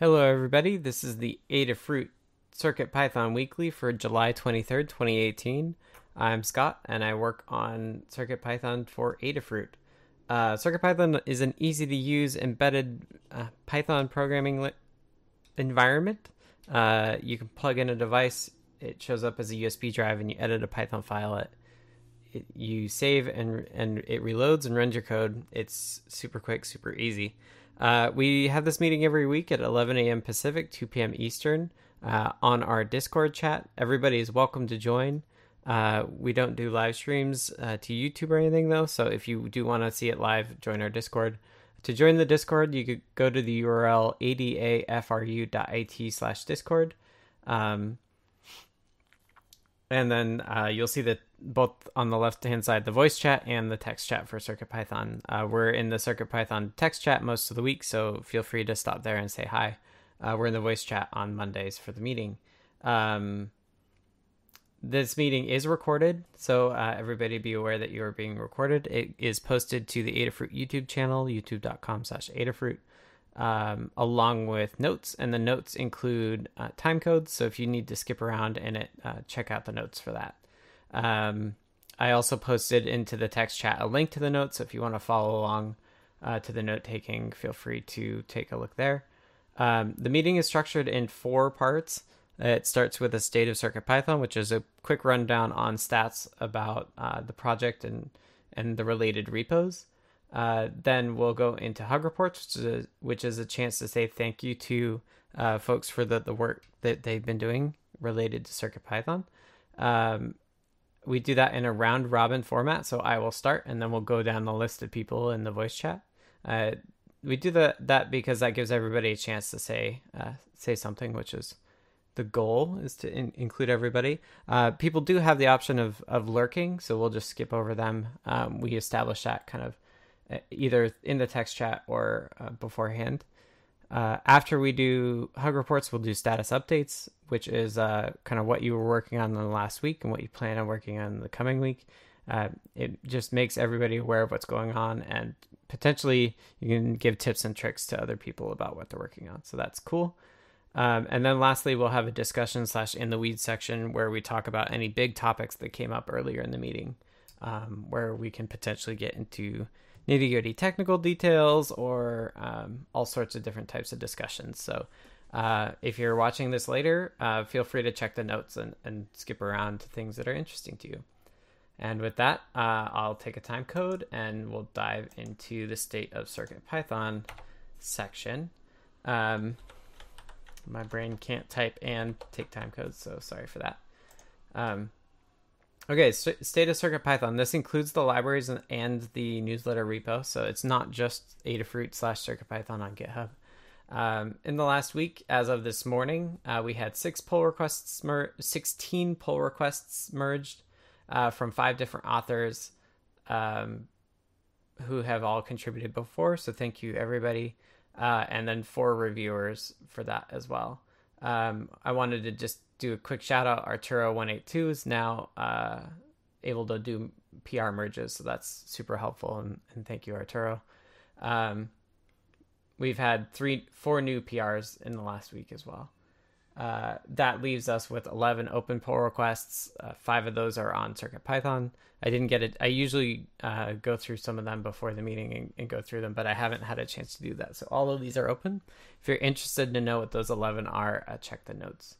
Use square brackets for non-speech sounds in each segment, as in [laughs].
Hello, everybody. This is the Adafruit Circuit Python Weekly for July 23rd, 2018. I'm Scott, and I work on Circuit Python for Adafruit. Uh, Circuit Python is an easy to use embedded uh, Python programming li- environment. Uh, you can plug in a device, it shows up as a USB drive, and you edit a Python file. It, it you save and and it reloads and runs your code. It's super quick, super easy. Uh, we have this meeting every week at 11 a.m. Pacific, 2 p.m. Eastern, uh, on our Discord chat. Everybody is welcome to join. Uh, we don't do live streams uh, to YouTube or anything though, so if you do want to see it live, join our Discord. To join the Discord, you could go to the URL adafru.it slash Discord. Um, and then uh, you'll see that both on the left hand side the voice chat and the text chat for CircuitPython. Uh, we're in the CircuitPython text chat most of the week, so feel free to stop there and say hi. Uh, we're in the voice chat on Mondays for the meeting. Um, this meeting is recorded, so uh, everybody be aware that you are being recorded. It is posted to the Adafruit YouTube channel, youtube.com slash Adafruit, um, along with notes. And the notes include uh, time codes, so if you need to skip around in it, uh, check out the notes for that. Um, I also posted into the text chat a link to the notes, so if you want to follow along uh, to the note taking, feel free to take a look there. Um, the meeting is structured in four parts. It starts with a state of CircuitPython, which is a quick rundown on stats about uh, the project and and the related repos. Uh, then we'll go into Hug Reports, which is, a, which is a chance to say thank you to uh, folks for the, the work that they've been doing related to CircuitPython. Um, we do that in a round robin format. So I will start, and then we'll go down the list of people in the voice chat. Uh, we do the, that because that gives everybody a chance to say uh, say something, which is the goal is to in- include everybody. Uh, people do have the option of of lurking, so we'll just skip over them. Um, we establish that kind of either in the text chat or uh, beforehand. Uh, after we do hug reports, we'll do status updates, which is uh, kind of what you were working on the last week and what you plan on working on the coming week. Uh, it just makes everybody aware of what's going on, and potentially you can give tips and tricks to other people about what they're working on. So that's cool. Um, and then lastly, we'll have a discussion slash in the weeds section where we talk about any big topics that came up earlier in the meeting, um, where we can potentially get into nitty gritty technical details or um, all sorts of different types of discussions. So uh, if you're watching this later, uh, feel free to check the notes and, and skip around to things that are interesting to you. And with that, uh, I'll take a time code and we'll dive into the state of CircuitPython section. Um, my brain can't type and take time codes, so sorry for that. Um, okay, st- state of Circuit Python. This includes the libraries and, and, the newsletter repo, so it's not just Adafruit slash Circuit Python on GitHub. Um, in the last week, as of this morning, uh, we had six pull requests, mer- 16 pull requests merged uh, from five different authors um, who have all contributed before. So thank you, everybody uh, and then four reviewers for that as well. Um, I wanted to just do a quick shout out. Arturo182 is now uh, able to do PR merges, so that's super helpful. And, and thank you, Arturo. Um, we've had three, four new PRs in the last week as well. Uh, that leaves us with 11 open pull requests. Uh, five of those are on CircuitPython. I didn't get it. I usually uh, go through some of them before the meeting and, and, go through them, but I haven't had a chance to do that. So all of these are open. If you're interested to know what those 11 are, uh, check the notes.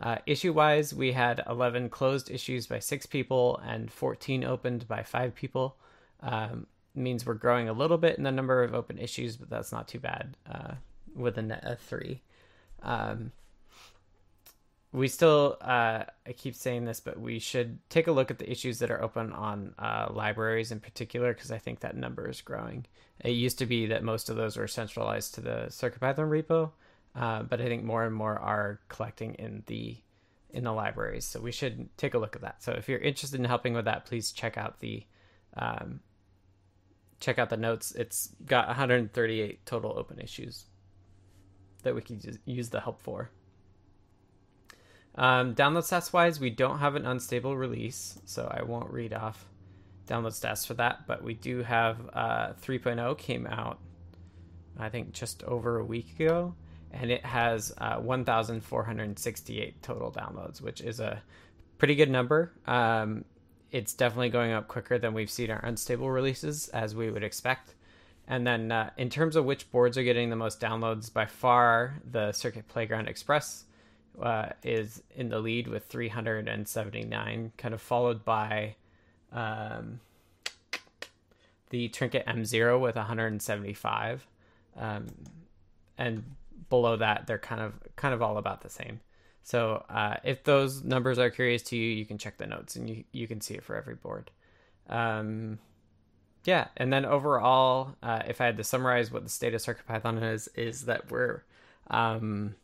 Uh, issue wise, we had 11 closed issues by six people and 14 opened by five people. Um, means we're growing a little bit in the number of open issues, but that's not too bad uh, with a net of three. Um, we still uh, i keep saying this but we should take a look at the issues that are open on uh, libraries in particular because i think that number is growing it used to be that most of those were centralized to the circuitpython repo uh, but i think more and more are collecting in the in the libraries. So we should take a look at that. So if you're interested in helping with that please check out the um, check out the notes. It's got 138 total open issues that we can use the help for. Um, download stats wise, we don't have an unstable release, so I won't read off download stats for that. But we do have uh, 3.0 came out, I think, just over a week ago, and it has uh, 1,468 total downloads, which is a pretty good number. Um, it's definitely going up quicker than we've seen our unstable releases, as we would expect. And then, uh, in terms of which boards are getting the most downloads, by far the Circuit Playground Express uh, is in the lead with 379, kind of followed by um, the Trinket M0 with 175, um, and below that they're kind of kind of all about the same. So uh, if those numbers are curious to you, you can check the notes and you you can see it for every board. Um, yeah, and then overall, uh, if I had to summarize what the state of CircuitPython is, is that we're um,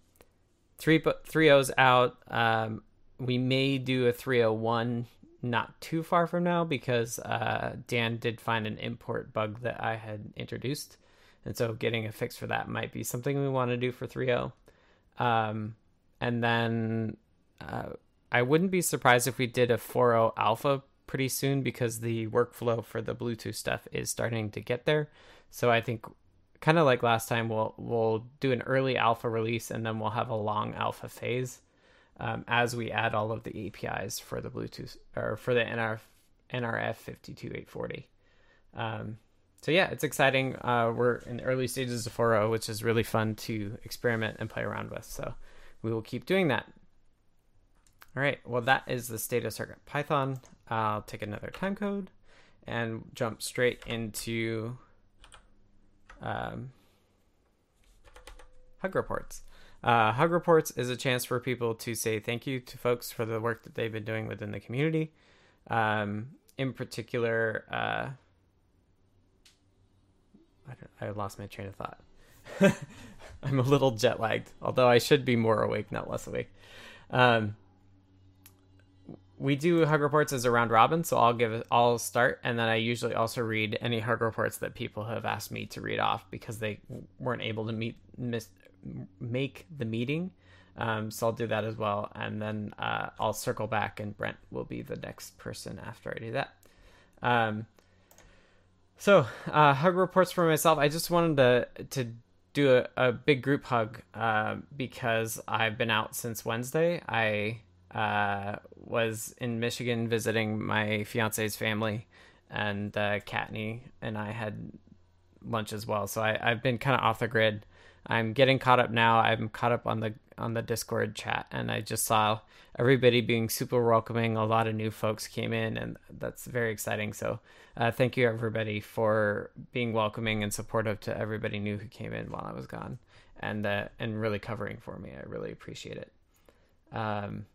three three O's out. Um, we may do a 301 not too far from now because uh, Dan did find an import bug that I had introduced, and so getting a fix for that might be something we want to do for 3.0. Um, and then uh, I wouldn't be surprised if we did a 4.0 alpha pretty soon because the workflow for the Bluetooth stuff is starting to get there. So I think kind of like last time we'll we'll do an early alpha release and then we'll have a long alpha phase um, as we add all of the APIs for the Bluetooth or for the NRF NRF 52840. Um, so yeah, it's exciting. Uh, we're in the early stages of 4.0, which is really fun to experiment and play around with. So we will keep doing that. All right, well, that is the state of Circuit Python. I'll take another time code and jump straight into um, hug reports. Uh, hug reports is a chance for people to say thank you to folks for the work that they've been doing within the community. Um, in particular, uh, I, I lost my train of thought. [laughs] I'm a little jet lagged, although I should be more awake, not less awake. Um, we do hug reports as a round robin, so I'll give I'll start, and then I usually also read any hug reports that people have asked me to read off because they weren't able to meet miss, make the meeting. Um, so I'll do that as well, and then uh, I'll circle back, and Brent will be the next person after I do that. Um, so uh, hug reports for myself. I just wanted to to do a, a big group hug uh, because I've been out since Wednesday. I uh, was in Michigan visiting my fiance's family, and uh, Kattni and I had lunch as well. So I, I've been kind of off the grid. I'm getting caught up now. I'm caught up on the on the Discord chat, and I just saw everybody being super welcoming. A lot of new folks came in, and that's very exciting. So, uh, thank you everybody for being welcoming and supportive to everybody new who came in while I was gone, and uh, and really covering for me. I really appreciate it. Um,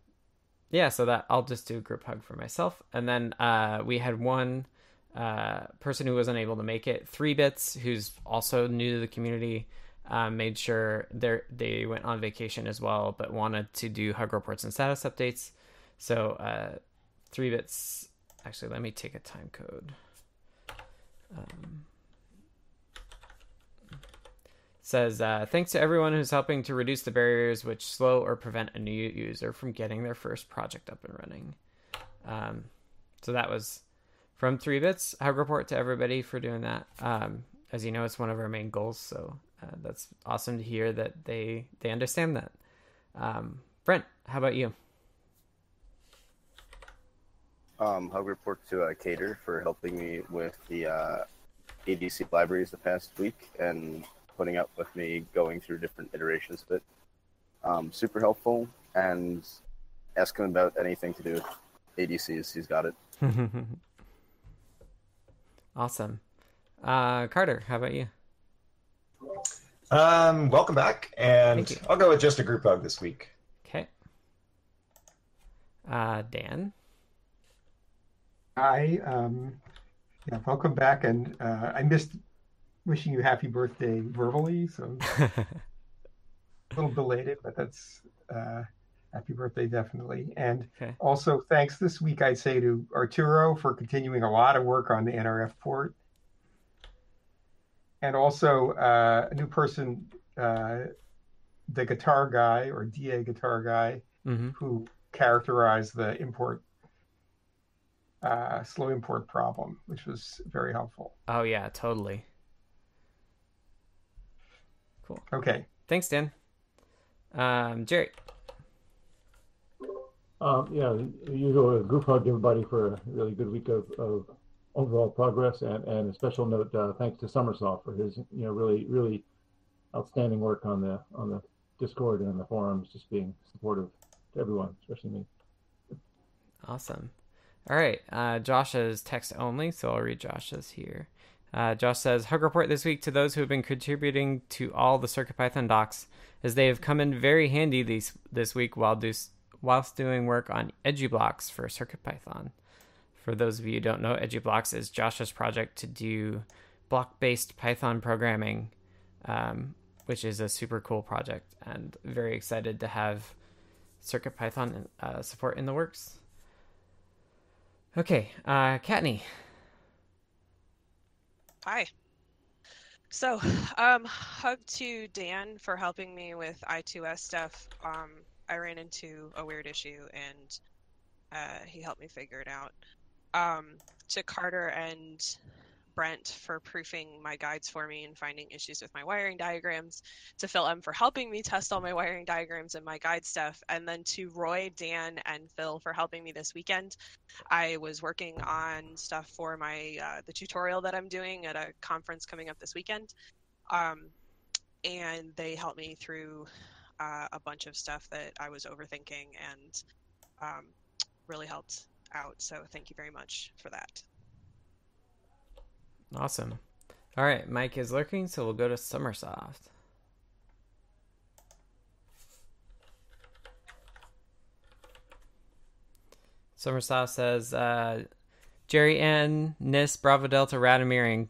yeah, so that I'll just do a group hug for myself, and then uh, we had one uh, person who wasn't able to make it. Three bits, who's also new to the community um, made sure they they went on vacation as well, but wanted to do hug reports and status updates. So uh, three bits. Actually, let me take a time code. Um, says uh, thanks to everyone who's helping to reduce the barriers which slow or prevent a new user from getting their first project up and running. Um, so that was from three bits. Hug report to everybody for doing that. Um, as you know, it's one of our main goals. So uh, that's awesome to hear that they they understand that. Um, Brent, how about you? Um, hug report to uh, Carter for helping me with the uh, ADC libraries the past week and putting up with me going through different iterations of it. Um, super helpful, and ask him about anything to do with ADCs. He's got it. [laughs] awesome. Uh, Carter, how about you? Um, welcome back, and I'll go with just a group hug this week. Okay. Uh, Dan. Hi. Um, yeah, welcome back, and uh, I missed wishing you happy birthday verbally, so [laughs] a little belated, but that's uh, happy birthday definitely. And okay. also thanks this week, I'd say to Arturo for continuing a lot of work on the NRF port and also uh, a new person, uh, the guitar guy or DA guitar guy, mm-hmm. who characterized the import uh, slow import problem, which was very helpful. Oh yeah, totally. Cool. Okay. Thanks, Dan. Um, Jerry. Um, yeah, usual group hug everybody for a really good week of, of overall progress, and, and a special note uh, thanks to Summersoft for his you know really really outstanding work on the on the Discord and the forums, just being supportive to everyone, especially me. Awesome. All right, uh, Josh is text only, so I'll read Josh's here. Uh, Josh says, Hug report this week to those who have been contributing to all the CircuitPython docs, as they have come in very handy these, this week while do, whilst doing work on EduBlocks for CircuitPython. For those of you who don't know, EduBlocks is Josh's project to do block-based Python programming, um, which is a super cool project, and very excited to have CircuitPython uh, support in the works. Okay, uh, Kattni. Hi. So, um, hug to Dan for helping me with I2S stuff. Um, I ran into a weird issue and uh, he helped me figure it out. Um, to Carter and Brent for proofing my guides for me and finding issues with my wiring diagrams, to Phil M for helping me test all my wiring diagrams and my guide stuff, and then to Roy, Dan, and Phil for helping me this weekend. I was working on stuff for my uh, the tutorial that I'm doing at a conference coming up this weekend, um, and they helped me through uh, a bunch of stuff that I was overthinking and um, really helped out. So thank you very much for that. Awesome. All right, Mike is lurking, so we'll go to Summersoft. Summersoft says, uh, Jerry N, Nis, Bravo Delta, Radomir, and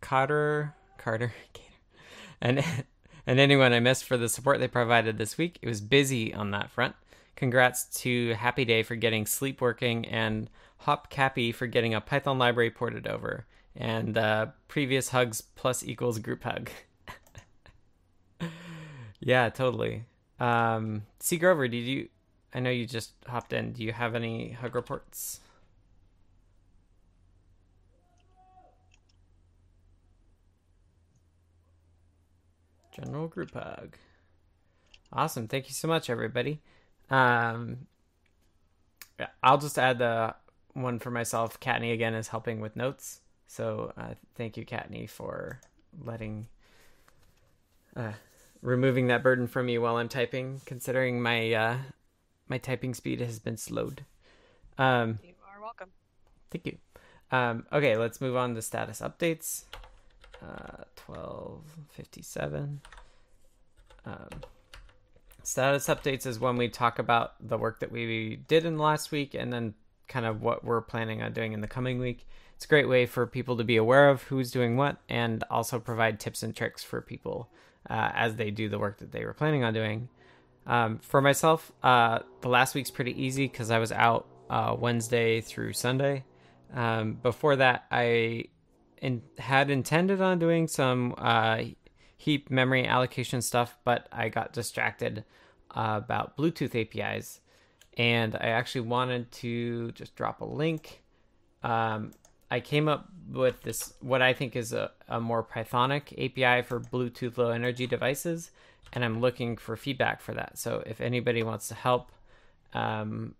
Carter, Carter, [laughs] and [laughs] and anyone I missed for the support they provided this week. It was busy on that front. Congrats to Happy Day for getting sleep working and Hop Cappy for getting a Python library ported over and uh, previous hugs plus equals group hug. [laughs] yeah, totally. Um, C. Grover, did you? I know you just hopped in. Do you have any hug reports? General group hug. Awesome. Thank you so much, everybody. Um, I'll just add the one for myself. Kattni again is helping with notes. So uh, thank you, Kattni, for letting uh, removing that burden from me while I'm typing, considering my uh, my typing speed has been slowed. Um, you are welcome. Thank you. Um, okay, let's move on to status updates. Uh, twelve fifty seven. Um, status updates is when we talk about the work that we did in the last week, and then kind of what we're planning on doing in the coming week. It's a great way for people to be aware of who's doing what and also provide tips and tricks for people uh, as they do the work that they were planning on doing. Um, for myself, uh, the last week's pretty easy because I was out uh, Wednesday through Sunday. Um, before that, I in, had intended on doing some uh, heap memory allocation stuff, but I got distracted uh, about Bluetooth APIs. And I actually wanted to just drop a link. Um, I came up with this what I think is a, a more Pythonic API for Bluetooth low energy devices, and I'm looking for feedback for that. So if anybody wants to help um,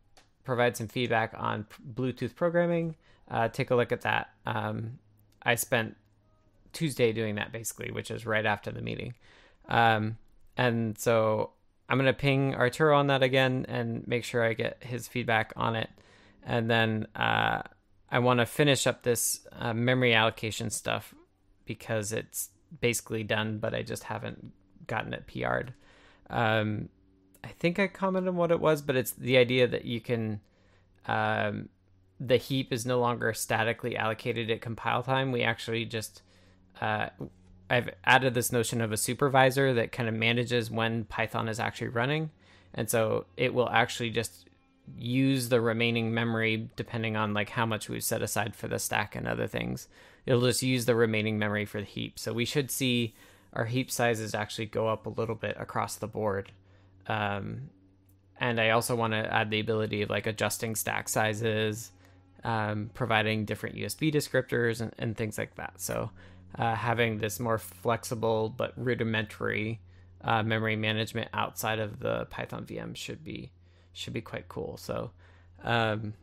provide some feedback on Bluetooth programming, uh, take a look at that. Um, I spent Tuesday doing that basically, which is right after the meeting. Um, and so I'm going to ping Arturo on that again and make sure I get his feedback on it. And then uh, I want to finish up this uh, memory allocation stuff because it's basically done, but I just haven't gotten it PR'd. Um, I think I commented on what it was, but it's the idea that you can. Um, the heap is no longer statically allocated at compile time. We actually just. Uh, I've added this notion of a supervisor that kind of manages when Python is actually running. And so it will actually just use the remaining memory depending on like how much we've set aside for the stack and other things. It'll just use the remaining memory for the heap. So we should see our heap sizes actually go up a little bit across the board. Um, and I also want to add the ability of like adjusting stack sizes, um, providing different USB descriptors and, and things like that. So uh, having this more flexible but rudimentary uh, memory management outside of the Python VM should be should be quite cool. So um,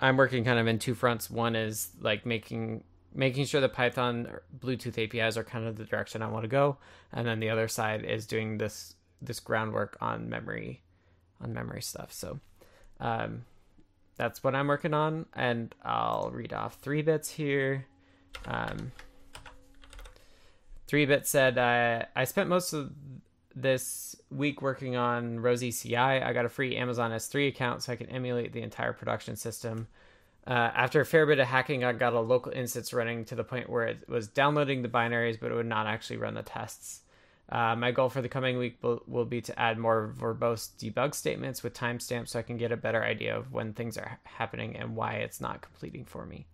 I'm working kind of in two fronts. One is like making making sure the Python Bluetooth APIs are kind of the direction I want to go, and then the other side is doing this this groundwork on memory on memory stuff. So um, that's what I'm working on, and I'll read off three bits here. Um, three bits said uh, I spent most of this week working on Rosie CI. I got a free Amazon S3 account so I can emulate the entire production system. Uh, after a fair bit of hacking, I got a local instance running to the point where it was downloading the binaries, but it would not actually run the tests. Uh, my goal for the coming week will, will, be to add more verbose debug statements with timestamps so I can get a better idea of when things are happening and why it's not completing for me.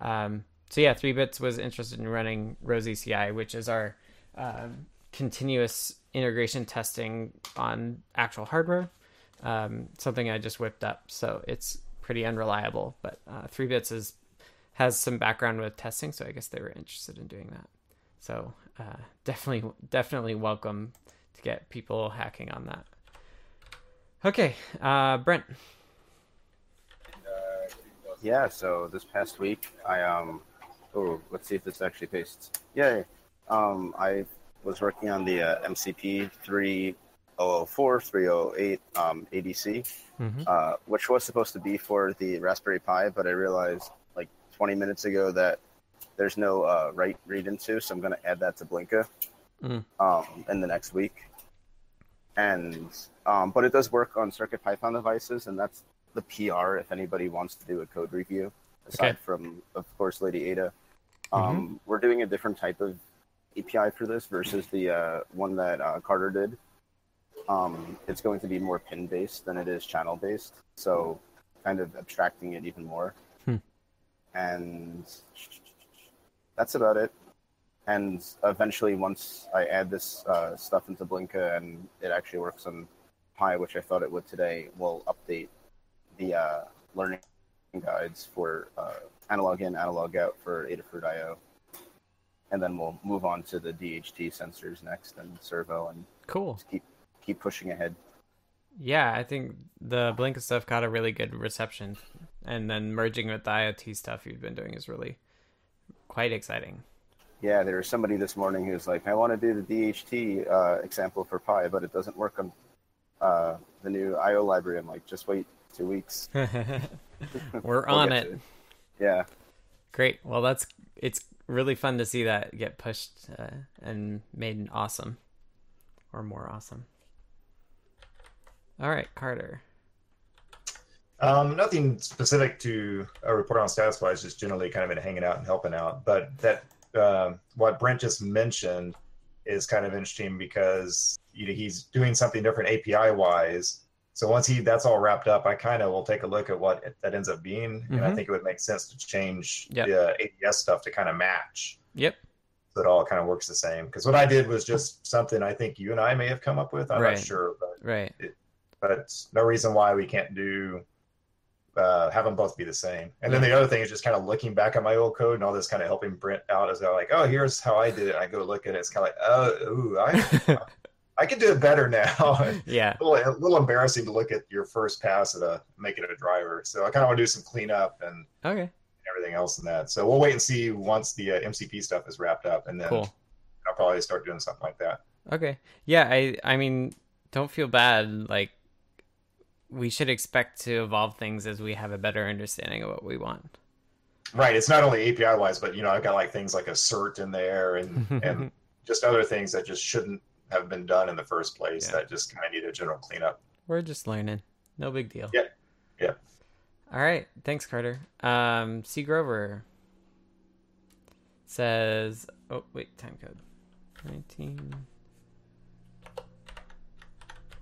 Um, so yeah, 3bits was interested in running Rosie CI, which is our um, continuous integration testing on actual hardware. Um, something I just whipped up, so it's pretty unreliable. But uh, 3bits is has some background with testing, so I guess they were interested in doing that. So uh, [laughs] definitely, definitely welcome to get people hacking on that. Okay, uh, Brent. Yeah, so this past week, I um, oh, let's see if this actually pastes. Yay! Um, I was working on the uh, MCP 3004, 308 um, ADC, mm-hmm. uh, which was supposed to be for the Raspberry Pi, but I realized like 20 minutes ago that there's no uh, write read into, so I'm going to add that to Blinka mm. um, in the next week. And um, but it does work on Circuit Python devices, and that's the PR if anybody wants to do a code review. Aside okay. from, of course, Lady Ada. Um, mm-hmm. we're doing a different type of API for this versus the uh, one that uh, Carter did. Um, it's going to be more pin based than it is channel based, so kind of abstracting it even more. Hmm. And that's about it. And eventually, once I add this uh, stuff into Blinka and it actually works on Pi, which I thought it would today, we'll update the uh, learning guides for uh, analog in, analog out for Adafruit IO and then we'll move on to the DHT sensors next and servo and cool keep keep pushing ahead. Yeah, I think the Blinka stuff got a really good reception, and then merging with the IoT stuff you've been doing is really quite exciting. Yeah, there was somebody this morning who's like, "I want to do the DHT uh, example for Pi, but it doesn't work on uh, the new IO library." I'm like, "Just wait two weeks." [laughs] [laughs] We're we'll on it. it. Yeah. Great. Well, that's it's really fun to see that get pushed uh, and made awesome or more awesome. All right, Carter. Um, nothing specific to a report on status wise, just generally kind of been hanging out and helping out. But that uh, what Brent just mentioned is kind of interesting because you know, he's doing something different API wise so once he that's all wrapped up, I kind of will take a look at what it, that ends up being, mm-hmm. and I mm-hmm. think it would make sense to change yep. the ADS stuff to kind of match. Yep. So it all kind of works the same. Because what I did was just something I think you and I may have come up with. I'm right. not sure, but right. It, but no reason why we can't do uh, have them both be the same. And then the other thing is just kind of looking back at my old code and all this kind of helping Brent out as like, oh, here's how I did it. I go look at it. It's kind of like, oh, ooh, I [laughs] I can do it better now. [laughs] yeah. a, little, a little, embarrassing to look at your first pass at a making it a driver. So I kind of want to do some cleanup and okay everything else in that. So we'll wait and see once the uh, MCP stuff is wrapped up, and then cool. I'll probably start doing something like that. Okay. Yeah. I I mean, don't feel bad. Like we should expect to evolve things as we have a better understanding of what we want. Right. It's not only API wise, but you know, I've got like things like a cert in there and [laughs] and just other things that just shouldn't have been done in the first place yeah. that just kind of need a general cleanup. We're just learning. No big deal. Yeah. Yeah. All right. Thanks, Carter. Um, C. Grover says, oh, wait, time code 19.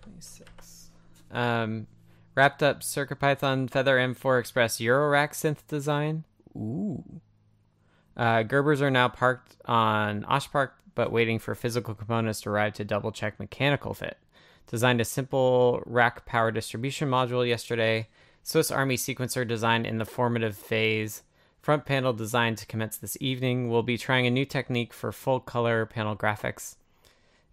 26. Um, wrapped up CircuitPython Feather M4 Express Eurorack synth design. Ooh. Uh, Gerbers are now parked on Osh Park but waiting for physical components to arrive to double check mechanical fit. Designed a simple rack power distribution module yesterday. Swiss Army sequencer design in the formative phase. Front panel design to commence this evening. We'll be trying a new technique for full color panel graphics.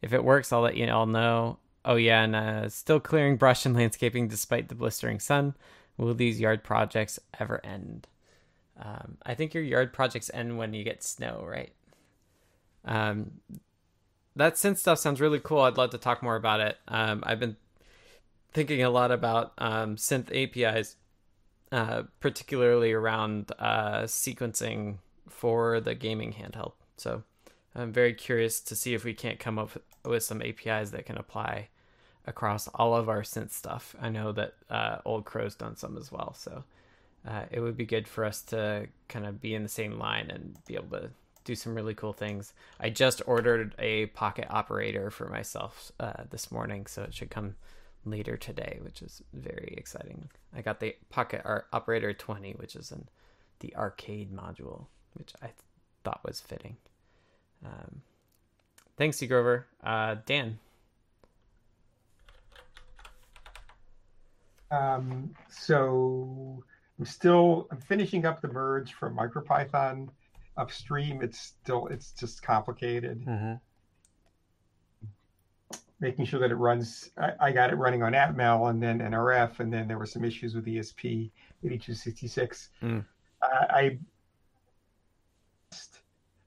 If it works, I'll let you all know. Oh yeah, and uh, still clearing brush and [laughs] landscaping despite the blistering sun. Will these yard projects ever end? Um, I think your yard projects end when you get snow, right? Um, that synth stuff sounds really cool. I'd love to talk more about it. Um, I've been thinking a lot about um, synth APIs, uh, particularly around uh, sequencing for the gaming handheld. So I'm very curious to see if we can't come up with some APIs that can apply across all of our synth stuff. I know that uh, Old Crow's done some as well, so uh, it would be good for us to kind of be in the same line and be able to do some really cool things. I just ordered a pocket operator for myself uh, this morning, so it should come later today, which is very exciting. I got the pocket operator 20, which is in the arcade module, which I th- thought was fitting. Um, thanks, Grover. Uh, Dan. Um, so I'm still I'm finishing up the merge from MicroPython upstream. It's still it's just complicated. Mm-hmm. Making sure that it runs. I, I, got it running on Atmel and then NRF, and then there were some issues with ESP 8266. Mm. Uh, I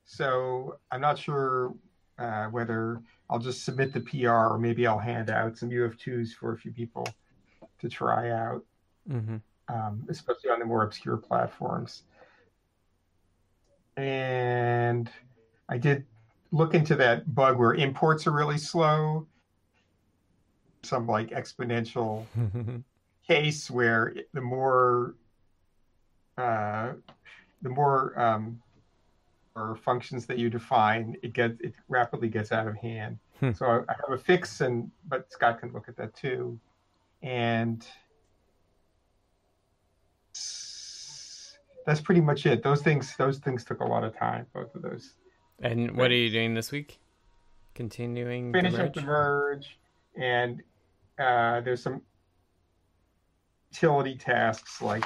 so I'm not sure uh, whether I'll just submit the PR or maybe I'll hand out some UF2s for a few people to try out, mm-hmm. um, especially on the more obscure platforms. And I did look into that bug where imports are really slow. Some like exponential [laughs] case where the more uh, the more um, or functions that you define, it gets it rapidly gets out of hand. Hmm. So I, I have a fix, and but Scott can look at that too and that's pretty much it. Those things, those things took a lot of time. Both of those. And what are you doing this week? Continuing finish the up the merge, and uh, there's some utility tasks like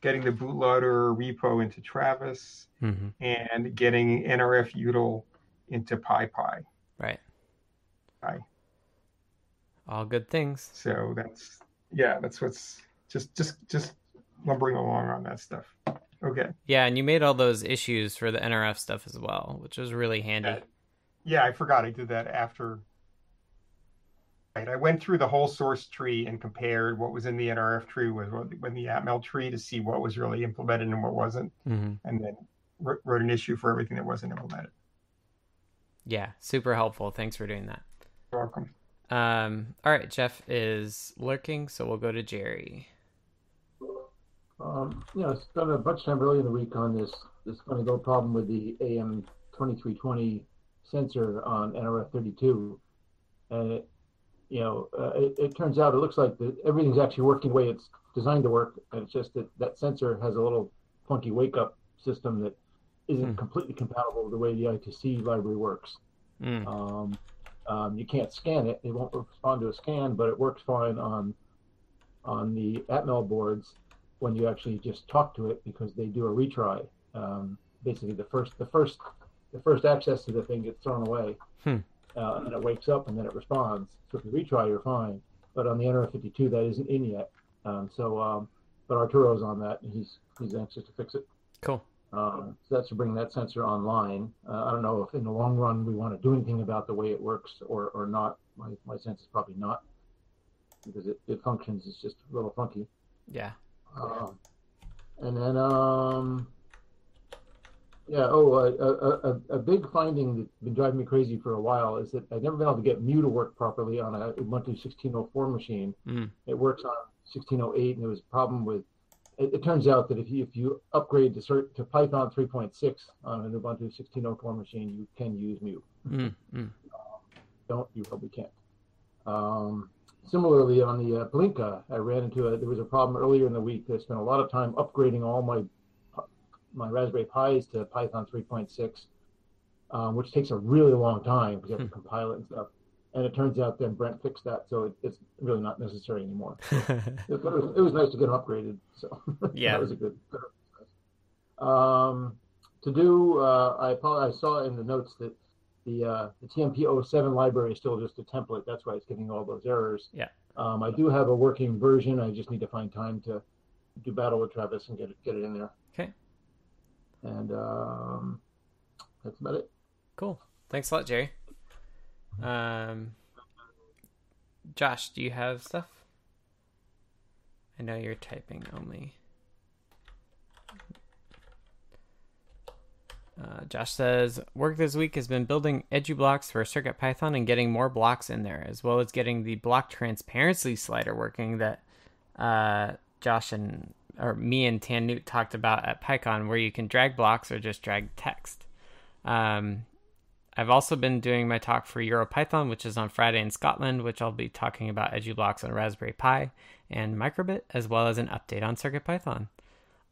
getting the bootloader repo into Travis mm-hmm. and getting NRF util into PyPI. Right. Bye all good things. So that's yeah, that's what's just just just lumbering along on that stuff. Okay. Yeah, and you made all those issues for the NRF stuff as well, which was really handy. Yeah, yeah I forgot I did that after. Right, I went through the whole source tree and compared what was in the NRF tree with when the Atmel tree to see what was really implemented and what wasn't, mm-hmm. and then wrote an issue for everything that wasn't implemented. Yeah, super helpful. Thanks for doing that. You're welcome. Um, all right, Jeff is lurking, so we'll go to Jerry. Um, yeah, I spent a bunch of time early in the week on this this funny little problem with the AM twenty three twenty sensor on NRF thirty two, and it, you know, uh, it, it, turns out it looks like the, everything's actually working the way it's designed to work, and it's just that that sensor has a little funky wake up system that isn't mm. completely compatible with the way the I2C library works. Mm. Um, um, you can't scan it; it won't respond to a scan, but it works fine on on the Atmel boards when you actually just talk to it because they do a retry. Um, basically, the first the first the first access to the thing gets thrown away, hmm. uh, and it wakes up and then it responds. So if you retry, you're fine. But on the NRF52, that isn't in yet. Um, so, um, but Arturo's on that, and he's he's anxious to fix it. Cool. Um, so that's to bring that sensor online. Uh, I don't know if in the long run we want to do anything about the way it works or, or not. My, my sense is probably not because it, it functions. It's just a little funky. Yeah. Um, and then, um, yeah, oh, a, a, a, big finding that's been driving me crazy for a while is that I've never been able to get Mu to work properly on a Ubuntu 16.04 machine. Mm. It works on 16.08, and there was a problem with it, it, turns out that if you if you upgrade to cert, to Python 3.6 on an Ubuntu 16.04 machine, you can use Mu. Mm, mm. don't you probably can't. Um, similarly, on the uh, Blinka, I ran into a there was a problem earlier in the week. I spent a lot of time upgrading all my my Raspberry Pis to Python 3.6, um, which takes a really long time because you have to hmm. compile it and stuff and it turns out then Brent fixed that, so it, it's really not necessary anymore. [laughs] it, was, it, was, nice to get upgraded, so [laughs] yeah, that was a good. good um, to do, uh, I I saw in the notes that the uh, the TMP07 library is still just a template. That's why it's getting all those errors. Yeah. Um, I do have a working version. I just need to find time to do battle with Travis and get it get it in there. Okay. And um, that's about it. Cool. Thanks a lot, Jerry. Um, Josh, do you have stuff? I know you're typing only. Uh, Josh says, work this week has been building EduBlocks for CircuitPython and getting more blocks in there, as well as getting the block transparency slider working that uh, Josh and or me and Tannewt talked about at PyCon, where you can drag blocks or just drag text. Um, I've also been doing my talk for EuroPython, which is on Friday in Scotland, which I'll be talking about EduBlocks on Raspberry Pi and Microbit, as well as an update on CircuitPython.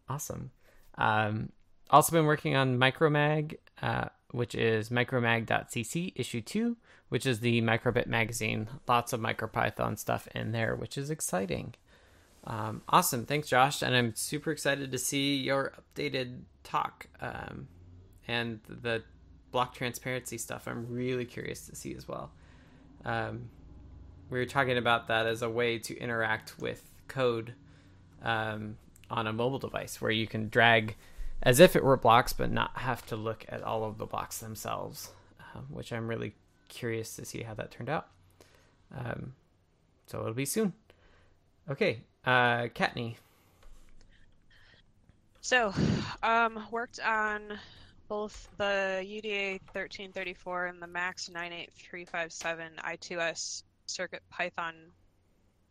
Awesome. Um, also been working on Micromag, uh, which is micromag.cc issue 2, which is the Microbit magazine. Lots of MicroPython stuff in there, which is exciting. Um, awesome. Thanks, Josh. And I'm super excited to see your updated talk um, and the block transparency stuff. I'm really curious to see as well. Um, we were talking about that as a way to interact with code um, on a mobile device where you can drag as if it were blocks, but not have to look at all of the blocks themselves, um, which I'm really curious to see how that turned out. Um, so it'll be soon. Okay, uh, Kattni. So, um, worked on both the UDA 1334 and the MAX 98357 I2S Circuit Python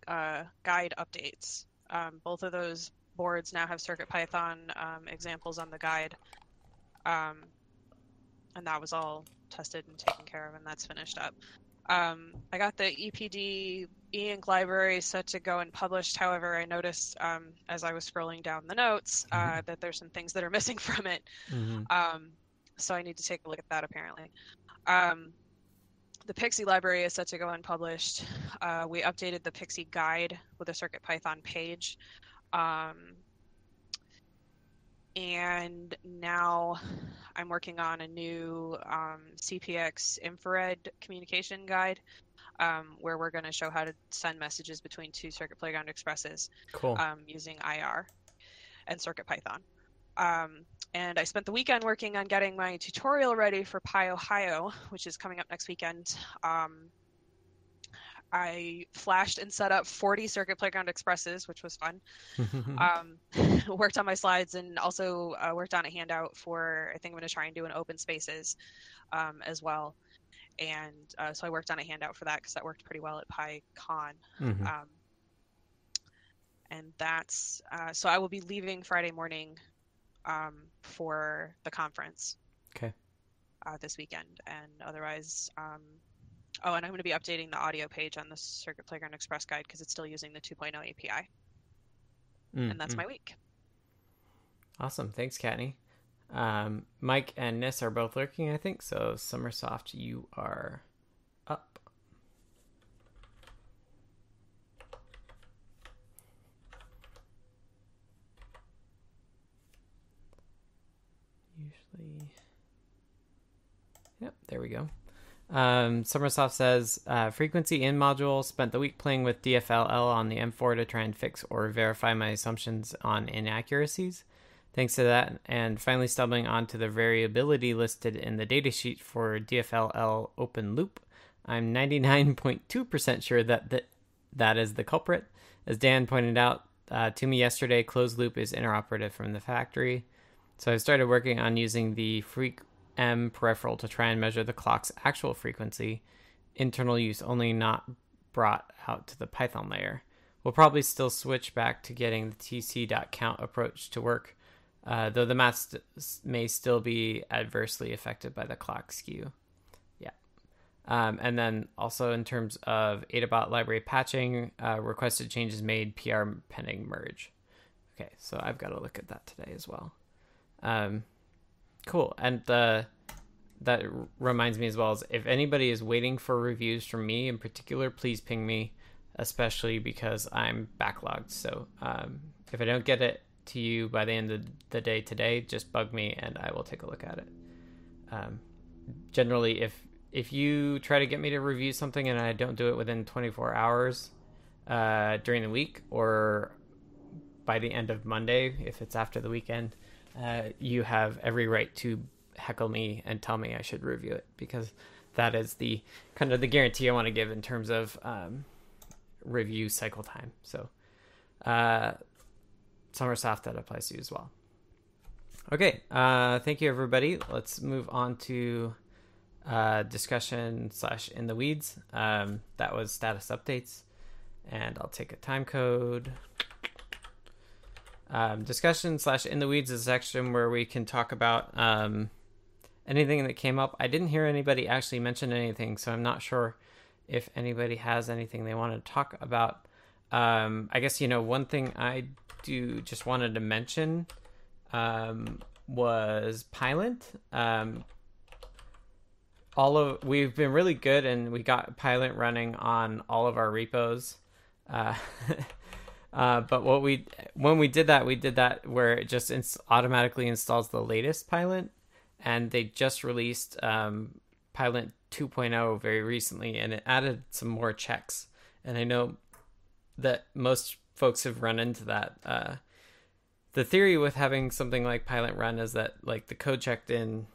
uh, guide updates. Um, both of those boards now have Circuit Python um, examples on the guide. Um, and that was all tested and taken care of, and that's finished up. Um, I got the EPD e-ink library set to go and published. However, I noticed um, as I was scrolling down the notes uh, mm-hmm. that there's some things that are [laughs] missing from it. Mm-hmm. Um, so I need to take a look at that apparently. Um, the PXE library is set to go unpublished. Uh, we updated the PXE guide with a CircuitPython page. Um, and now I'm working on a new um, CPX infrared communication guide um, where we're going to show how to send messages between two Circuit Playground Expresses cool. um, using IR and CircuitPython. Um, and I spent the weekend working on getting my tutorial ready for PyOhio, which is coming up next weekend. I flashed and set up 40 Circuit Playground Expresses, which was fun. [laughs] um, [laughs] worked on my slides and also uh, worked on a handout for, I think I'm going to try and do an open spaces um, as well. And uh, so I worked on a handout for that because that worked pretty well at PyCon. Mm-hmm. Um, and that's, uh, so I will be leaving Friday morning um, for the conference. Okay. Uh, this weekend. And otherwise, um, Oh, and I'm going to be updating the audio page on the Circuit Playground Express guide because it's still using the 2.0 API. Mm, and that's mm. my week. Awesome. Thanks, Kattni. Um, Mike and Nis are both lurking, I think. So, Summersoft, you are up. Usually. Yep, there we go. Um, Summersoft says uh, frequency in module spent the week playing with DFLL on the M4 to try and fix or verify my assumptions on inaccuracies. Thanks to that, and finally stumbling onto the variability listed in the datasheet for DFLL open loop, I'm 99.2% sure that th- that is the culprit. As Dan pointed out uh, to me yesterday, closed loop is interoperative from the factory. So I started working on using the freak M peripheral to try and measure the clock's actual frequency, internal use only not brought out to the Python layer. We'll probably still switch back to getting the tc.count approach to work, uh, though the math st- may still be adversely affected by the clock skew. Yeah. Um, and then also in terms of AdaBot library patching, uh, requested changes made, PR pending merge. Okay, so I've got to look at that today as well. Um, Cool. And the that reminds me as well as if anybody is waiting for reviews from me in particular, please ping me, especially because I'm backlogged. So um, if I don't get it to you by the end of the day today, just bug me and I will take a look at it. Um, generally, if if you try to get me to review something and I don't do it within 24 hours uh, during the week or by the end of Monday, if it's after the weekend, uh, you have every right to heckle me and tell me I should review it because that is the kind of the guarantee I want to give in terms of um, review cycle time. So, uh, Summersoft that applies to you as well. Okay, uh, thank you everybody. Let's move on to uh, discussion slash in the weeds. Um, that was status updates, and I'll take a time code. Um, discussion slash in the weeds is a section where we can talk about um, anything that came up. I didn't hear anybody actually mention anything, so I'm not sure if anybody has anything they want to talk about. Um, I guess you know one thing I do just wanted to mention um, was Pylint. Um, all of we've been really good, and we got Pylint running on all of our repos. Uh, [laughs] uh, but what we when we did that, we did that where it just ins- automatically installs the latest Pylint, and they just released um, Pylint 2.0 very recently, and it added some more checks. And I know that most folks have run into that. Uh, the theory with having something like Pylint run is that like the code checked in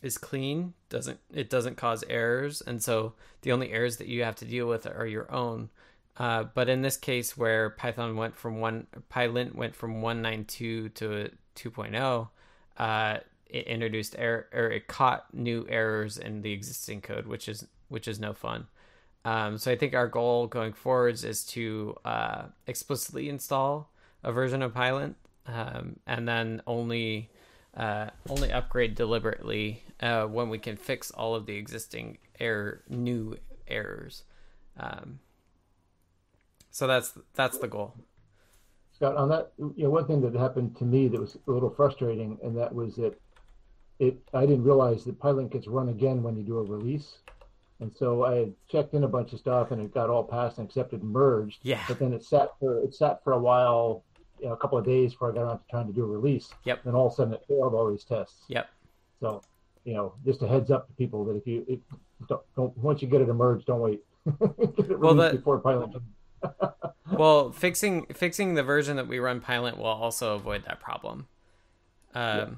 is clean, doesn't it doesn't cause errors, and so the only errors that you have to deal with are your own. Uh, but in this case, where Python went from one Pylint went from 192 to 2.0, uh, it introduced error or it caught new errors in the existing code, which is which is no fun. Um, so I think our goal going forwards is to uh, explicitly install a version of Pylint um, and then only uh, only upgrade deliberately uh, when we can fix all of the existing error new errors. Um, so that's that's the goal. Scott, on that, you know, one thing that happened to me that was a little frustrating, and that was that it I didn't realize that Pylint gets run again when you do a release. And so I had checked in a bunch of stuff and it got all passed and accepted and merged. Yeah. But then it sat for it sat for a while, you know, a couple of days before I got around to trying to do a release. Yep. And all of a sudden it failed all these tests. Yep. So, you know, just a heads up to people that if you if, don't, don't once you get it emerged, don't wait. [laughs] Well, that- before Pylint. Well, fixing fixing the version that we run Pylint will also avoid that problem. Um, Yeah.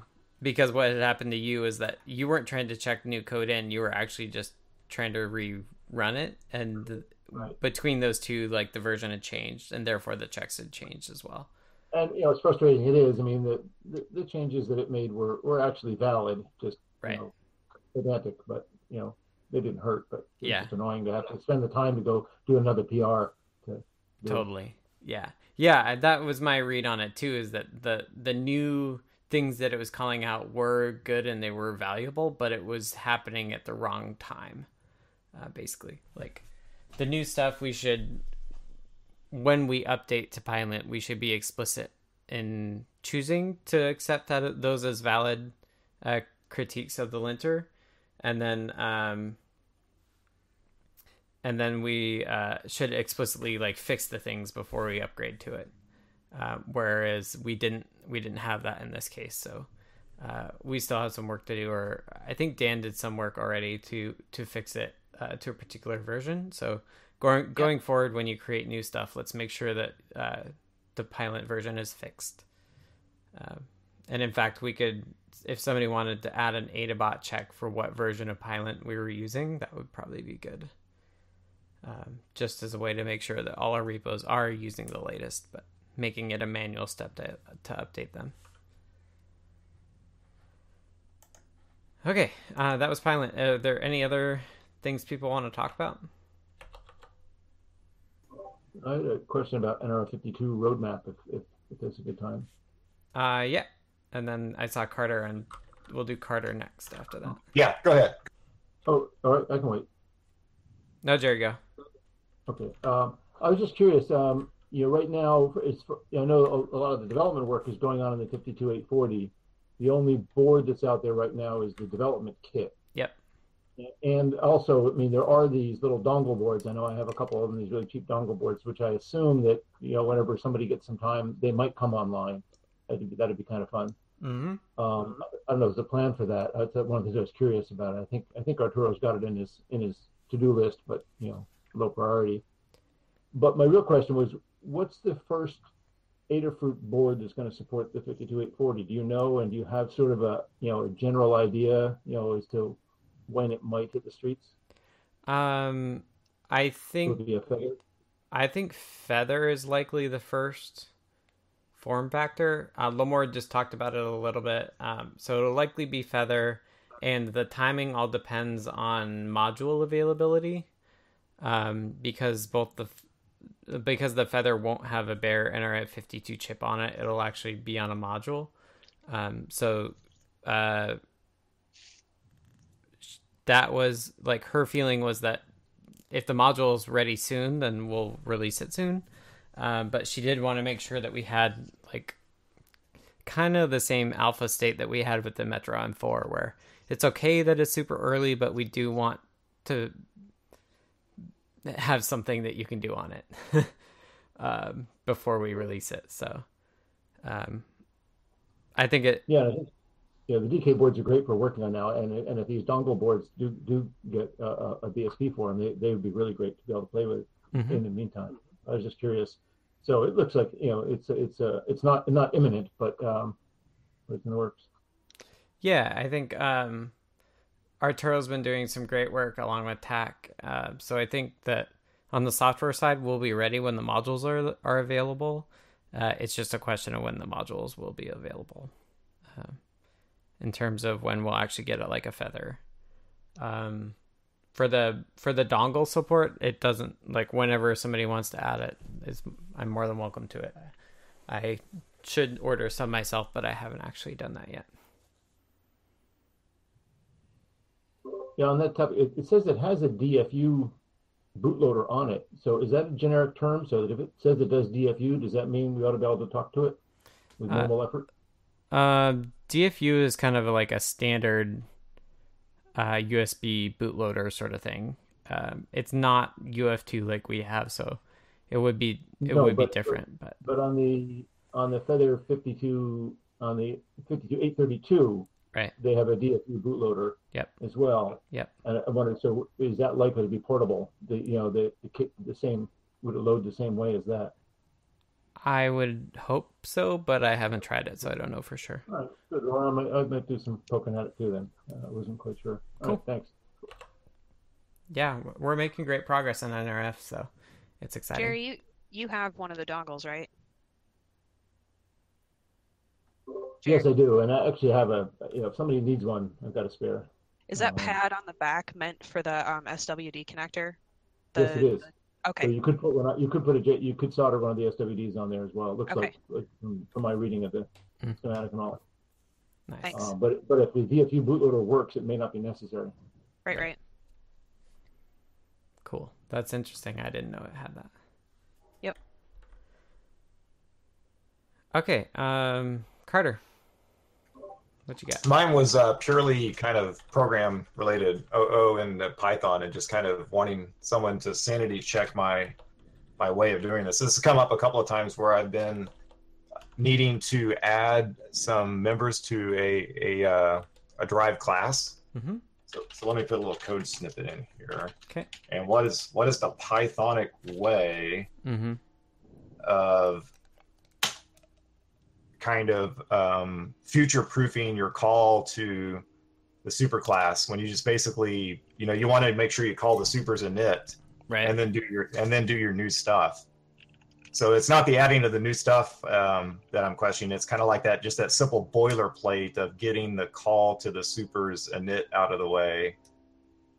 because what had happened to you is that you weren't trying to check new code in; you were actually just trying to rerun it, and the, Right. between those two, like the version had changed, and therefore the checks had changed as well. And you know, it's frustrating it is, I mean, the, the, the changes that it made were, were actually valid, just Right. you know, pedantic, but you know, they didn't hurt. But it's Yeah. just annoying to have to spend the time to go do another PR. Totally. Yeah. Yeah, that was my read on it too is that the the new things that it was calling out were good and they were valuable, but it was happening at the wrong time. Uh, basically, like the new stuff we should when we update to Pylint, we should be explicit in choosing to accept that those as valid uh, critiques of the linter, and then um, and then we uh, should explicitly like fix the things before we upgrade to it. Uh, whereas we didn't we didn't have that in this case, so uh, we still have some work to do. Or I think Dan did some work already to to fix it uh, to a particular version. So going going forward, when you create new stuff, let's make sure that uh, the Pylint version is fixed. Um, and in fact, we could, if somebody wanted to add an AdaBot check for what version of Pylint we were using, that would probably be good um, just as a way to make sure that all our repos are using the latest, but making it a manual step to, to update them. Okay, uh, that was Pylint. Are there any other things people want to talk about? I had a question about NRF52 roadmap. If if, if that's a good time. Uh, yeah, and then I saw Carter, and we'll do Carter next after that. Yeah, go ahead. Oh, all right, I can wait. No, Jerry, go. Okay. Um, I was just curious. Um, you know, right now, it's for, I know a, a lot of the development work is going on in the 52840. The only board that's out there right now is the development kit. Yep. And also, I mean, there are these little dongle boards. I know I have a couple of them, these really cheap dongle boards, which I assume that, you know, whenever somebody gets some time, they might come online. That'd be, that'd be kind of fun. Mm-hmm. Um, I don't know. There's a plan for that. That's one of the things I was curious about. I think I think Arturo's got it in his in his to do list, but you know, low priority. But my real question was, what's the first Adafruit board that's going to support the 52840? Do you know, and do you have sort of a you know a general idea, you know, as to when it might hit the streets? Um, I think? I think Feather is likely the first form factor. Uh, Limor just talked about it a little bit. Um, so it'll likely be Feather, and the timing all depends on module availability. Um, because both the because the Feather won't have a bare NRF52 chip on it, it'll actually be on a module. Um, so uh, that was like her feeling was that if the module is ready soon, then we'll release it soon. Um, but she did want to make sure that we had like kind of the same alpha state that we had with the Metro M4, where it's okay that it's super early, but we do want to have something that you can do on it [laughs] um, before we release it. So um, I think it. Yeah, yeah, the DK boards are great for working on now, and and if these dongle boards do do get a, a, BSP for them, they, they would be really great to be able to play with. Mhm. In the meantime, I was just curious. So it looks like you know it's it's a it's not not imminent, but um, it's in the works. Yeah, I think um, Arturo's been doing some great work along with Thach. Uh, so I think that on the software side, we'll be ready when the modules are are available. Uh, it's just a question of when the modules will be available, uh, in terms of when we'll actually get it like a feather. Um, for the for the dongle support, it doesn't like whenever somebody wants to add it, is I'm more than welcome to it. I should order some myself, but I haven't actually done that yet. Yeah, on that topic, it, it says it has a DFU bootloader on it. So is that a generic term? So that if it says it does DFU, does that mean we ought to be able to talk to it with Uh, effort? Uh, DFU is kind of like a standard uh, USB bootloader sort of thing. Um, it's not UF2 like we have, so it would be it No, would be different. But But on the on the Feather 52 on the 52832, Right. they have a DFU bootloader. Yep. As well. Yep. And I wondered, so is that likely to be portable? The you know the the, the same would it load the same way as that? I would hope so, but I haven't tried it, so I don't know for sure. All right, good. Well, I might, I might do some poking at it too then. Uh, I wasn't quite sure. All right, Cool. thanks. Yeah, we're making great progress on NRF, so it's exciting. Jerry, you you have one of the dongles, right? Yes, I do, and I actually have a. You know, if somebody needs one, I've got a spare. Is that Um, pad on the back meant for the um, SWD connector? Yes, it is. Okay. So you could put one. on- You could put a J. You could solder one of the SWDs on there as well. It looks Okay. like, like from, from my reading of the Mm. schematic and all. Nice. Thanks. Uh, but but if the DFU bootloader works, it may not be necessary. Right, right. Cool. That's interesting. I didn't know it had that. Yep. Okay. Um, Carter, what you got? Mine was uh, purely kind of program related, OO and Python, and just kind of wanting someone to sanity check my my way of doing this. This has come up a couple of times where I've been needing to add some members to a a, uh, a derived class. Mm-hmm. So, so let me put a little code snippet in here. Okay. And what is what is the Pythonic way Mm-hmm. of kind of um, future proofing your call to the superclass when you just basically you know you want to make sure you call the supers init Right. and then do your and then do your new stuff. So it's not the adding of the new stuff um, that i'm questioning. It's kind of like that just that simple boilerplate of getting the call to the supers init out of the way.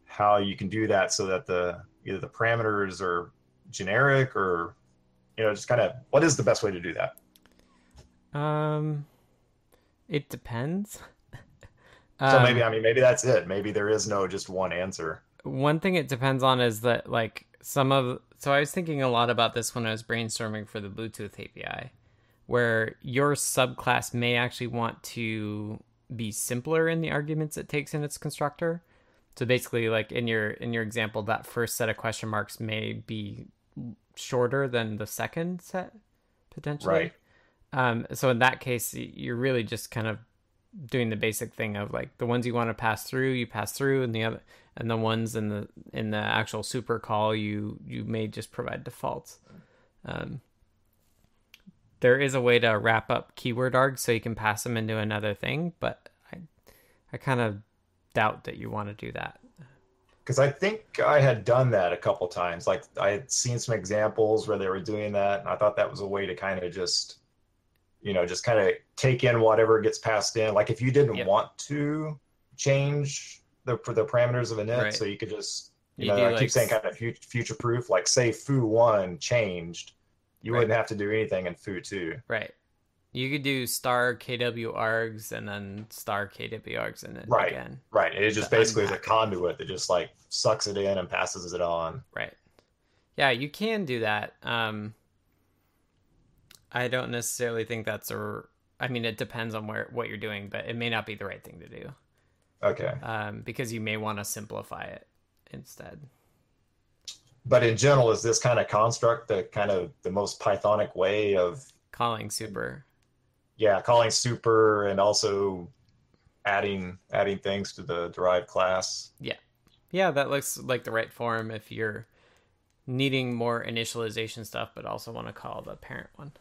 How you can do that so that the either the parameters are generic or you know just kind of what is the best way to do that um, it depends. [laughs] so Um, maybe i mean maybe that's it maybe there is no just one answer one thing it depends on is that like some of so I was thinking a lot about this when I was brainstorming for the Bluetooth API, where your subclass may actually want to be simpler in the arguments it takes in its constructor. So basically, like in your in your example, that first set of question marks may be shorter than the second set potentially. Right. Um, so in that case, you're really just kind of doing the basic thing of like the ones you want to pass through, you pass through, and the other and the ones in the in the actual super call, you you may just provide defaults. Um, there is a way to wrap up keyword args so you can pass them into another thing, but I I kind of doubt that you want to do that. Because I think I had done that a couple times. Like I had seen some examples where they were doing that, and I thought that was a way to kind of just, you know, just kind of take in whatever gets passed in. Like if you didn't Yep. want to change the for the parameters of an int, Right. so you could just, you, You know, I like, keep saying kind of future proof. Like say foo one changed, you Right. wouldn't have to do anything in foo two. Right. You could do star KW args and then star KW args in it Right. again. Right. It just To basically is a conduit that just like sucks it in and passes it on. Right. Yeah, you can do that. Um I don't necessarily think that's a I mean it depends on where what you're doing, but it may not be the right thing to do. Okay. Um because you may want to simplify it instead. But in general, is this kind of construct the kind of the most Pythonic way of Calling super. yeah, calling super and also adding adding things to the derived class. Yeah, yeah, that looks like the right form if you're needing more initialization stuff but also want to call the parent one.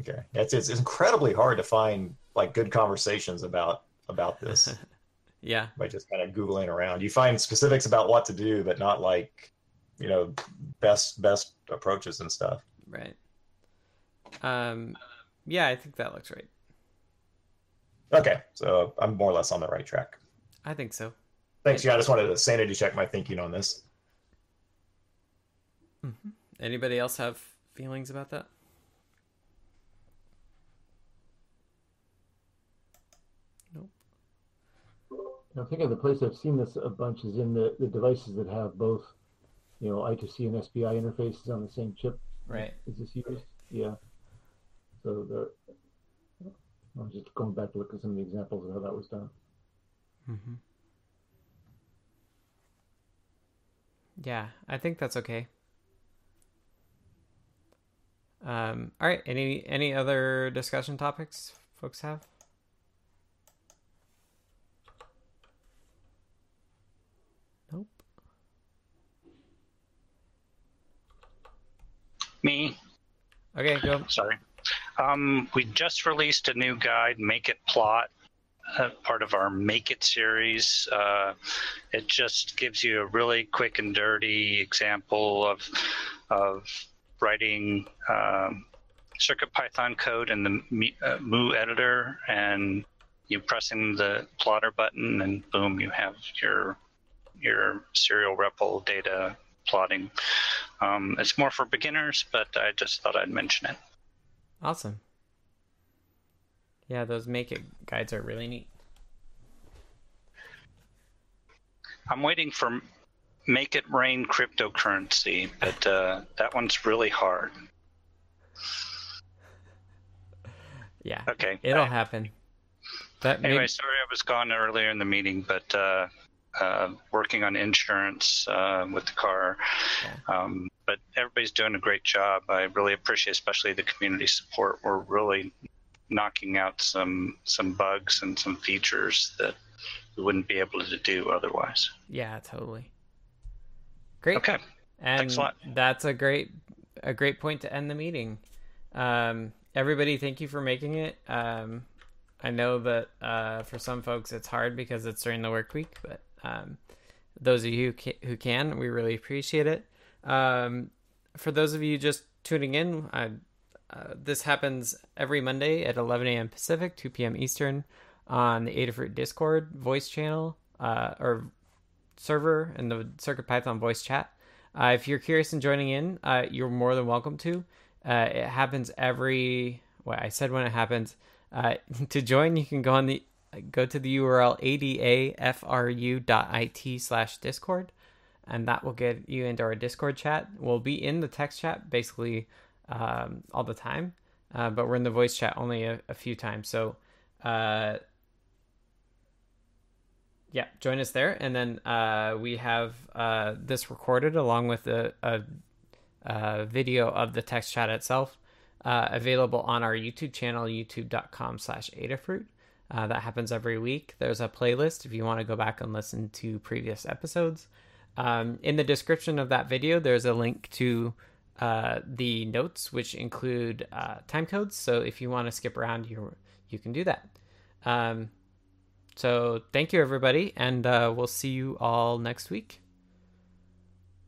Okay, it's it's incredibly hard to find like good conversations about about this [laughs] Yeah. by just kind of googling around. You find specifics about what to do, but not like you know best best approaches and stuff. Right. Um yeah, I think that looks right. Okay, so I'm more or less on the right track. I think so. Thanks. Yeah, I just wanted to sanity check my thinking on this. Anybody else have feelings about that? I think of the place I've seen this a bunch is in the, the devices that have both, you know, I2C and SPI interfaces on the same chip. Right. Is this used? Yeah. So the, I was just going back to look at some of the examples of how that was done. Mm-hmm. Yeah, I think that's okay. Um, all right. Any any other discussion topics folks have? Me, Okay, go. sorry. Um, we just released a new guide, Make It Plot, uh, part of our Make It series. Uh, it just gives you a really quick and dirty example of of writing um, CircuitPython code in the uh, Mu editor, and you pressing the plotter button, and boom, you have your your serial REPL data plotting. Um, it's more for beginners, but I just thought I'd mention it. Awesome. Yeah, those make it guides are really neat. I'm waiting for Make It Rain cryptocurrency, but uh, that one's really hard. [laughs] Yeah, Okay. it'll bye. happen. That may- Anyway, sorry I was gone earlier in the meeting, but uh, uh, working on insurance uh, with the car. Um, but everybody's doing a great job. I really appreciate, especially the community support. We're really knocking out some some bugs and some features that we wouldn't be able to do otherwise. yeah, totally. Great. Okay. And Thanks a lot. that's a great a great point to end the meeting. Um, everybody, thank you for making it. Um, I know that uh, for some folks it's hard because it's during the work week, but um, those of you who can, we really appreciate it. Um, for those of you just tuning in, I, uh, this happens every Monday at 11 a.m. Pacific, 2 p.m. Eastern, on the Adafruit Discord voice channel uh, or server and the CircuitPython voice chat. Uh, if you're curious in joining in, uh, you're more than welcome to. Uh, it happens every. Well, I said when it happens. Uh, [laughs] to join, you can go on the go to the URL adafru.it slash discord, and that will get you into our Discord chat. We'll be in the text chat basically um, all the time, uh, but we're in the voice chat only a, a few times. So. Uh, yeah, join us there, and then uh, we have uh, this recorded along with a, a, a video of the text chat itself uh, available on our YouTube channel, youtube.com/slash Adafruit. Uh, that happens every week. There's a playlist if you want to go back and listen to previous episodes. Um, in the description of that video, there's a link to uh, the notes, which include uh, time codes. So if you want to skip around, you you can do that. Um, so thank you, everybody, and uh, we'll see you all next week.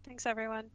Thanks, everyone.